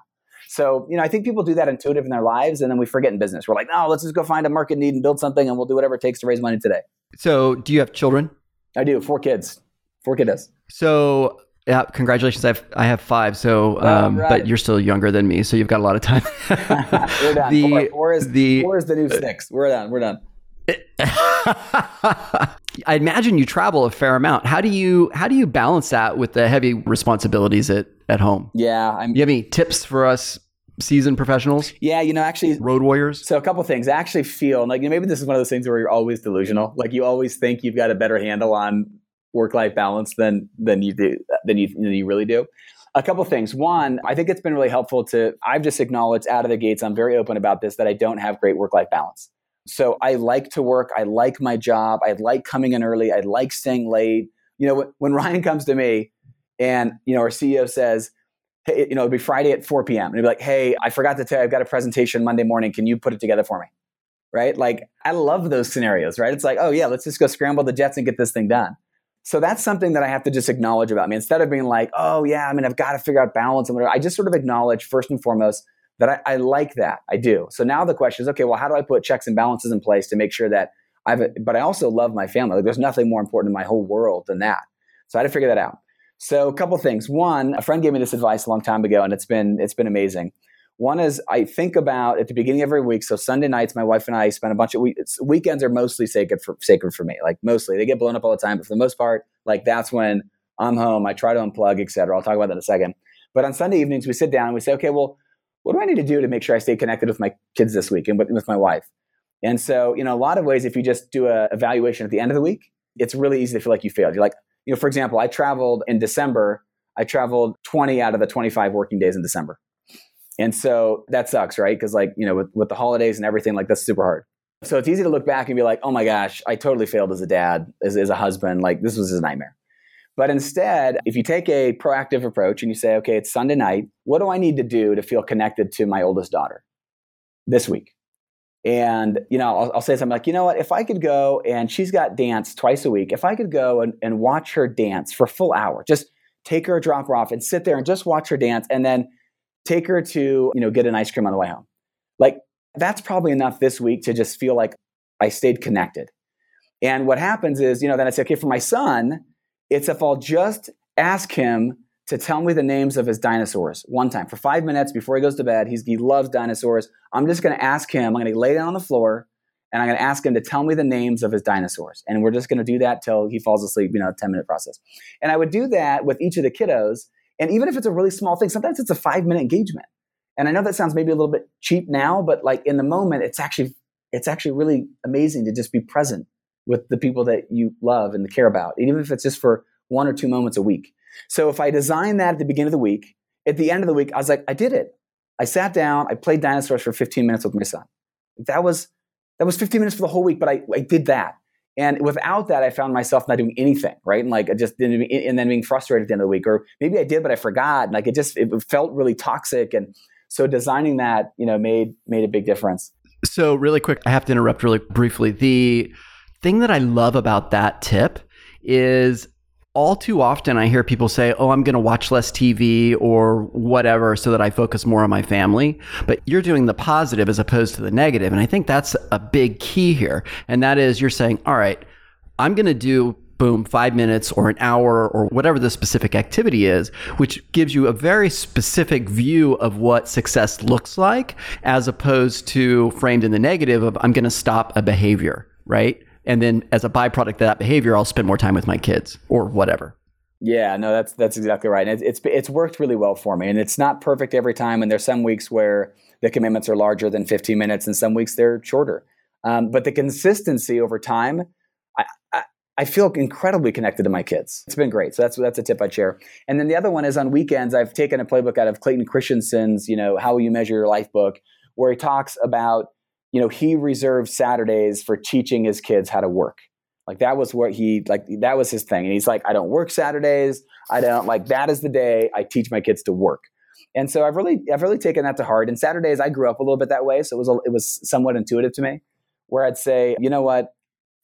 So, you know, I think people do that intuitive in their lives and then we forget in business. We're like, no, let's just go find a market need and build something and we'll do whatever it takes to raise money today. So, do you have children? I do. Four kids. Four kiddos. So, yeah, congratulations. I have I have five. So, um, right. but you're still younger than me, so you've got a lot of time. we're done. The, four, four, is the four is the new six. We're done. We're done. I imagine you travel a fair amount. How do you how do you balance that with the heavy responsibilities at at home? Yeah, I'm, you have any tips for us seasoned professionals? Yeah, you know, actually, road warriors. So a couple things. I actually feel like you know, maybe this is one of those things where you're always delusional. Like you always think you've got a better handle on work life balance than than you do than you than you really do. A couple things. One, I think it's been really helpful to. I've just acknowledged out of the gates. I'm very open about this that I don't have great work life balance. So I like to work. I like my job. I like coming in early. I like staying late. You know, when Ryan comes to me, and you know our CEO says, hey, you know, it'll be Friday at 4 p.m. And it'll be like, hey, I forgot to tell you, I've got a presentation Monday morning. Can you put it together for me? Right? Like, I love those scenarios, right? It's like, oh, yeah, let's just go scramble the jets and get this thing done. So that's something that I have to just acknowledge about me. Instead of being like, oh, yeah, I mean, I've got to figure out balance and whatever, I just sort of acknowledge first and foremost that I, I like that. I do. So now the question is, okay, well, how do I put checks and balances in place to make sure that I've, but I also love my family. Like, there's nothing more important in my whole world than that. So I had to figure that out. So a couple things. One, a friend gave me this advice a long time ago, and it's been it's been amazing. One is I think about at the beginning of every week. So Sunday nights, my wife and I spend a bunch of. Weekends are mostly sacred for sacred for me. Like mostly, they get blown up all the time, but for the most part, like that's when I'm home. I try to unplug, etc. I'll talk about that in a second. But on Sunday evenings, we sit down and we say, okay, well, what do I need to do to make sure I stay connected with my kids this week and with, with my wife? And so, you know, a lot of ways, if you just do a evaluation at the end of the week, it's really easy to feel like you failed. You're like, you know, for example, I traveled in December. I traveled 20 out of the 25 working days in December. And so that sucks, right? Because like, you know, with, with the holidays and everything, like that's super hard. So it's easy to look back and be like, oh my gosh, I totally failed as a dad, as, as a husband. Like this was a nightmare. But instead, if you take a proactive approach and you say, okay, it's Sunday night, what do I need to do to feel connected to my oldest daughter this week? And, you know, I'll, I'll, say something like, you know what, if I could go and she's got dance twice a week, if I could go and, and watch her dance for a full hour, just take her, drop her off and sit there and just watch her dance and then take her to, you know, get an ice cream on the way home. Like, that's probably enough this week to just feel like I stayed connected. And what happens is, you know, then I say, okay, for my son, it's if I'll just ask him to tell me the names of his dinosaurs one time for five minutes before he goes to bed. He's, he loves dinosaurs. I'm just going to ask him, I'm going to lay down on the floor and I'm going to ask him to tell me the names of his dinosaurs. And we're just going to do that till he falls asleep, you know, 10 minute process. And I would do that with each of the kiddos. And even if it's a really small thing, sometimes it's a five minute engagement. And I know that sounds maybe a little bit cheap now, but like in the moment, it's actually, it's actually really amazing to just be present with the people that you love and care about, even if it's just for one or two moments a week. So if I design that at the beginning of the week, at the end of the week, I was like, I did it. I sat down, I played dinosaurs for 15 minutes with my son. That was that was 15 minutes for the whole week, but I, I did that. And without that, I found myself not doing anything, right? And like I just didn't, and then being frustrated at the end of the week, or maybe I did, but I forgot. Like it just, it felt really toxic. And so designing that, you know, made made a big difference. So really quick, I have to interrupt really briefly. The thing that I love about that tip is all too often I hear people say, Oh, I'm going to watch less TV or whatever so that I focus more on my family. But you're doing the positive as opposed to the negative. And I think that's a big key here. And that is you're saying, All right, I'm going to do boom, five minutes or an hour or whatever the specific activity is, which gives you a very specific view of what success looks like, as opposed to framed in the negative of I'm going to stop a behavior, right? And then as a byproduct of that behavior i'll spend more time with my kids or whatever yeah no that's that's exactly right it's, it's it's worked really well for me and it's not perfect every time and there's some weeks where the commitments are larger than 15 minutes and some weeks they're shorter um, but the consistency over time I feel incredibly connected to my kids. It's been great. So that's that's a tip I'd share. And then the other one is on weekends. I've taken a playbook out of Clayton Christensen's, you know, How Will You Measure Your Life book, where he talks about you know, he reserved Saturdays for teaching his kids how to work. Like that was what he like that was his thing. And he's like, I don't work Saturdays. I don't like that is the day I teach my kids to work. And so I've really I've really taken that to heart. And Saturdays I grew up a little bit that way, so it was a, it was somewhat intuitive to me, where I'd say, you know what,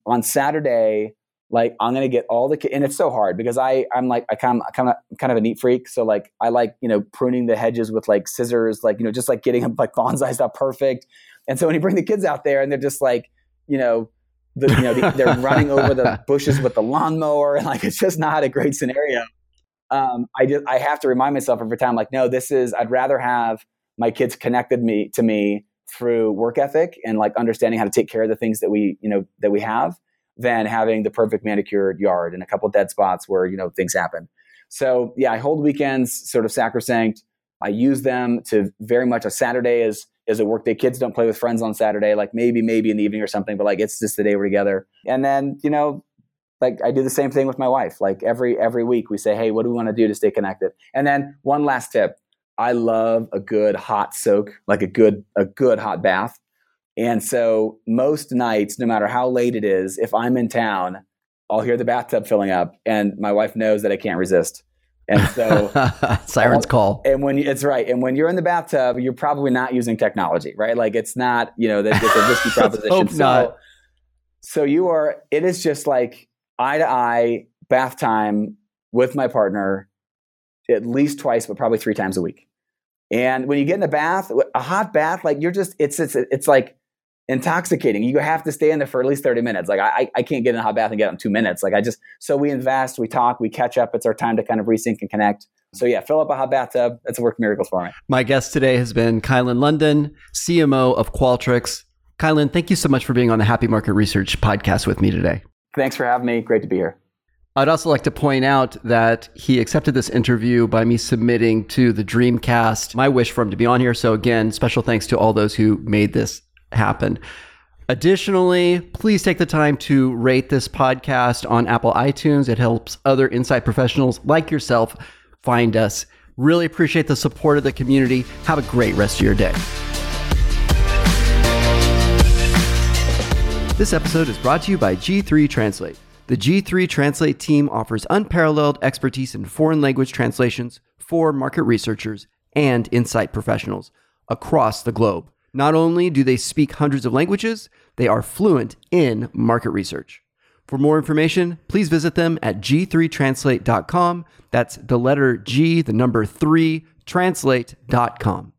on Saturday, like I'm gonna get all the kids, and it's so hard because I I'm like I kind of, kind of kind of a neat freak, so like I like you know pruning the hedges with like scissors, like you know just like getting them like bonsai stuff perfect. And so when you bring the kids out there and they're just like, you know, the, you know, the, they're running over the bushes with the lawnmower, and like it's just not a great scenario. Um, I just I have to remind myself every time, like, no, this is. I'd rather have my kids connected me to me through work ethic and like understanding how to take care of the things that we you know that we have than having the perfect manicured yard and a couple dead spots where you know things happen. So yeah, I hold weekends sort of sacrosanct. I use them to very much a Saturday is is a work day. Kids don't play with friends on Saturday, like maybe, maybe in the evening or something, but like it's just the day we're together. And then, you know, like I do the same thing with my wife. Like every every week we say, hey, what do we want to do to stay connected? And then one last tip. I love a good hot soak, like a good a good hot bath. And so most nights, no matter how late it is, if I'm in town, I'll hear the bathtub filling up and my wife knows that I can't resist. And so sirens call. And when you, it's right, and when you're in the bathtub, you're probably not using technology, right? Like it's not, you know, that it's a risky proposition. hope so, not. so you are. It is just like eye to eye bath time with my partner, at least twice, but probably three times a week. And when you get in the bath, a hot bath, like you're just, it's it's it's like intoxicating. You have to stay in there for at least 30 minutes. Like I, I can't get in a hot bath and get out in two minutes. Like I just, so we invest, we talk, we catch up. It's our time to kind of resync and connect. So yeah, fill up a hot bathtub. That's a work miracles for me. My guest today has been Kylan Lundeen, CMO of Qualtrics. Kylan, thank you so much for being on the Happy Market Research podcast with me today. Thanks for having me. Great to be here. I'd also like to point out that he accepted this interview by me submitting to the Dreamcast my wish for him to be on here. So, again, special thanks to all those who made this happen. Additionally, please take the time to rate this podcast on Apple iTunes. It helps other insight professionals like yourself find us. Really appreciate the support of the community. Have a great rest of your day. This episode is brought to you by G3 Translate. The G3 Translate team offers unparalleled expertise in foreign language translations for market researchers and insight professionals across the globe. Not only do they speak hundreds of languages, they are fluent in market research. For more information, please visit them at g3translate.com. That's the letter G, the number 3, translate.com.